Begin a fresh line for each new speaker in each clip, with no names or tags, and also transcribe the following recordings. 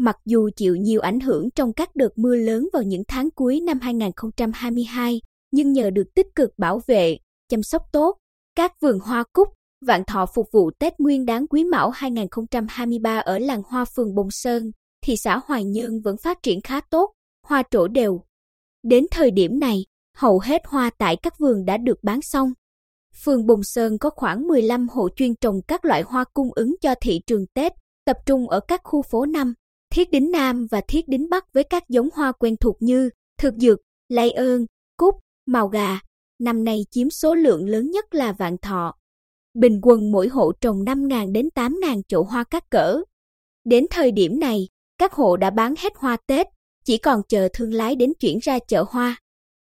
mặc dù chịu nhiều ảnh hưởng trong các đợt mưa lớn vào những tháng cuối năm 2022, nhưng nhờ được tích cực bảo vệ, chăm sóc tốt, các vườn hoa cúc, vạn thọ phục vụ Tết Nguyên đáng Quý Mão 2023 ở làng hoa phường Bồng Sơn, thị xã Hoài Nhơn vẫn phát triển khá tốt, hoa trổ đều. Đến thời điểm này, hầu hết hoa tại các vườn đã được bán xong. Phường Bồng Sơn có khoảng 15 hộ chuyên trồng các loại hoa cung ứng cho thị trường Tết, tập trung ở các khu phố 5, Thiết Đính Nam và Thiết Đính Bắc với các giống hoa quen thuộc như thực dược, lay ơn, cúc, màu gà. Năm nay chiếm số lượng lớn nhất là vạn thọ. Bình quân mỗi hộ trồng 5.000 đến 8.000 chậu hoa các cỡ. Đến thời điểm này, các hộ đã bán hết hoa Tết, chỉ còn chờ thương lái đến chuyển ra chợ hoa.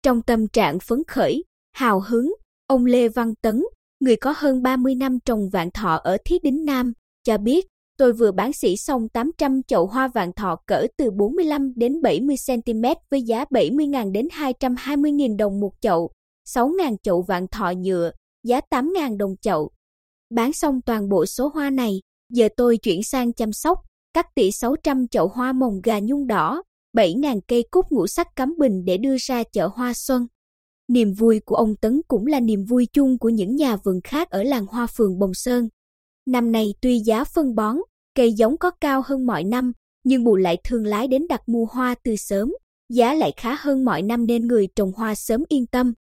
Trong tâm trạng phấn khởi, hào hứng, ông Lê Văn Tấn, người có hơn 30 năm trồng vạn thọ ở Thiết Đính Nam, cho biết tôi vừa bán sỉ xong 800 chậu hoa vạn thọ cỡ từ 45 đến 70 cm với giá 70.000 đến 220.000 đồng một chậu, 6.000 chậu vạn thọ nhựa, giá 8.000 đồng chậu. Bán xong toàn bộ số hoa này, giờ tôi chuyển sang chăm sóc, cắt tỉa 600 chậu hoa mồng gà nhung đỏ, 7.000 cây cúc ngũ sắc cắm bình để đưa ra chợ hoa xuân. Niềm vui của ông Tấn cũng là niềm vui chung của những nhà vườn khác ở làng hoa phường Bồng Sơn. Năm nay tuy giá phân bón, cây giống có cao hơn mọi năm, nhưng bù lại thương lái đến đặt mua hoa từ sớm, giá lại khá hơn mọi năm nên người trồng hoa sớm yên tâm.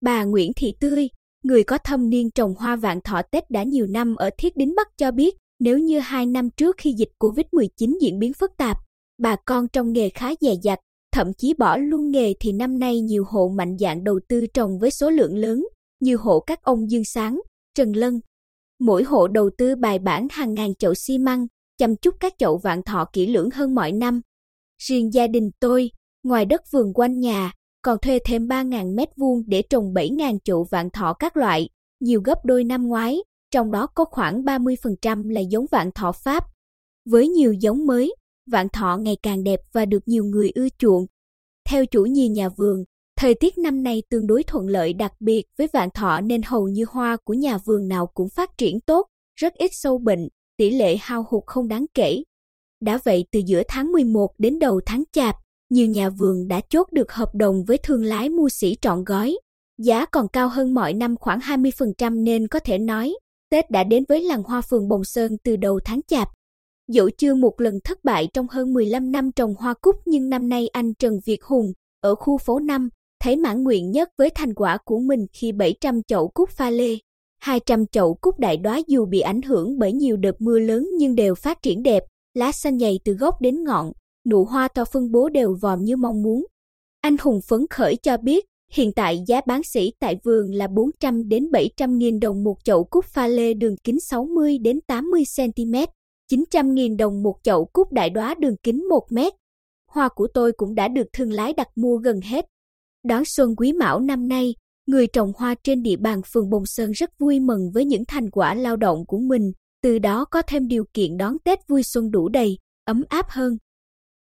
Bà Nguyễn Thị Tươi, người có thâm niên trồng hoa vạn thọ Tết đã nhiều năm ở Thiết Đính Bắc cho biết, nếu như hai năm trước khi dịch Covid-19 diễn biến phức tạp, bà con trong nghề khá dè dặt, thậm chí bỏ luôn nghề thì năm nay nhiều hộ mạnh dạn đầu tư trồng với số lượng lớn, như hộ các ông Dương Sáng, Trần Lân. Mỗi hộ đầu tư bài bản hàng ngàn chậu xi măng, chăm chút các chậu vạn thọ kỹ lưỡng hơn mọi năm. Riêng gia đình tôi, ngoài đất vườn quanh nhà, còn thuê thêm 3.000 mét vuông để trồng 7.000 chậu vạn thọ các loại, nhiều gấp đôi năm ngoái, trong đó có khoảng 30% là giống vạn thọ Pháp. Với nhiều giống mới, vạn thọ ngày càng đẹp và được nhiều người ưa chuộng. Theo chủ nhi nhà vườn, thời tiết năm nay tương đối thuận lợi đặc biệt với vạn thọ nên hầu như hoa của nhà vườn nào cũng phát triển tốt, rất ít sâu bệnh, tỷ lệ hao hụt không đáng kể. Đã vậy từ giữa tháng 11 đến đầu tháng Chạp, nhiều nhà vườn đã chốt được hợp đồng với thương lái mua sỉ trọn gói. Giá còn cao hơn mọi năm khoảng 20% nên có thể nói, Tết đã đến với làng hoa phường Bồng Sơn từ đầu tháng Chạp. Dẫu chưa một lần thất bại trong hơn 15 năm trồng hoa cúc nhưng năm nay anh Trần Việt Hùng, ở khu phố 5, thấy mãn nguyện nhất với thành quả của mình khi 700 chậu cúc pha lê. 200 chậu cúc đại đóa dù bị ảnh hưởng bởi nhiều đợt mưa lớn nhưng đều phát triển đẹp, lá xanh nhầy từ gốc đến ngọn, nụ hoa to phân bố đều vòm như mong muốn. Anh Hùng phấn khởi cho biết, hiện tại giá bán sỉ tại vườn là 400 đến 700 nghìn đồng một chậu cúc pha lê đường kính 60 đến 80 cm, 900 nghìn đồng một chậu cúc đại đóa đường kính 1 mét. Hoa của tôi cũng đã được thương lái đặt mua gần hết. Đón xuân quý mão năm nay, người trồng hoa trên địa bàn phường Bồng Sơn rất vui mừng với những thành quả lao động của mình, từ đó có thêm điều kiện đón Tết vui xuân đủ đầy, ấm áp hơn.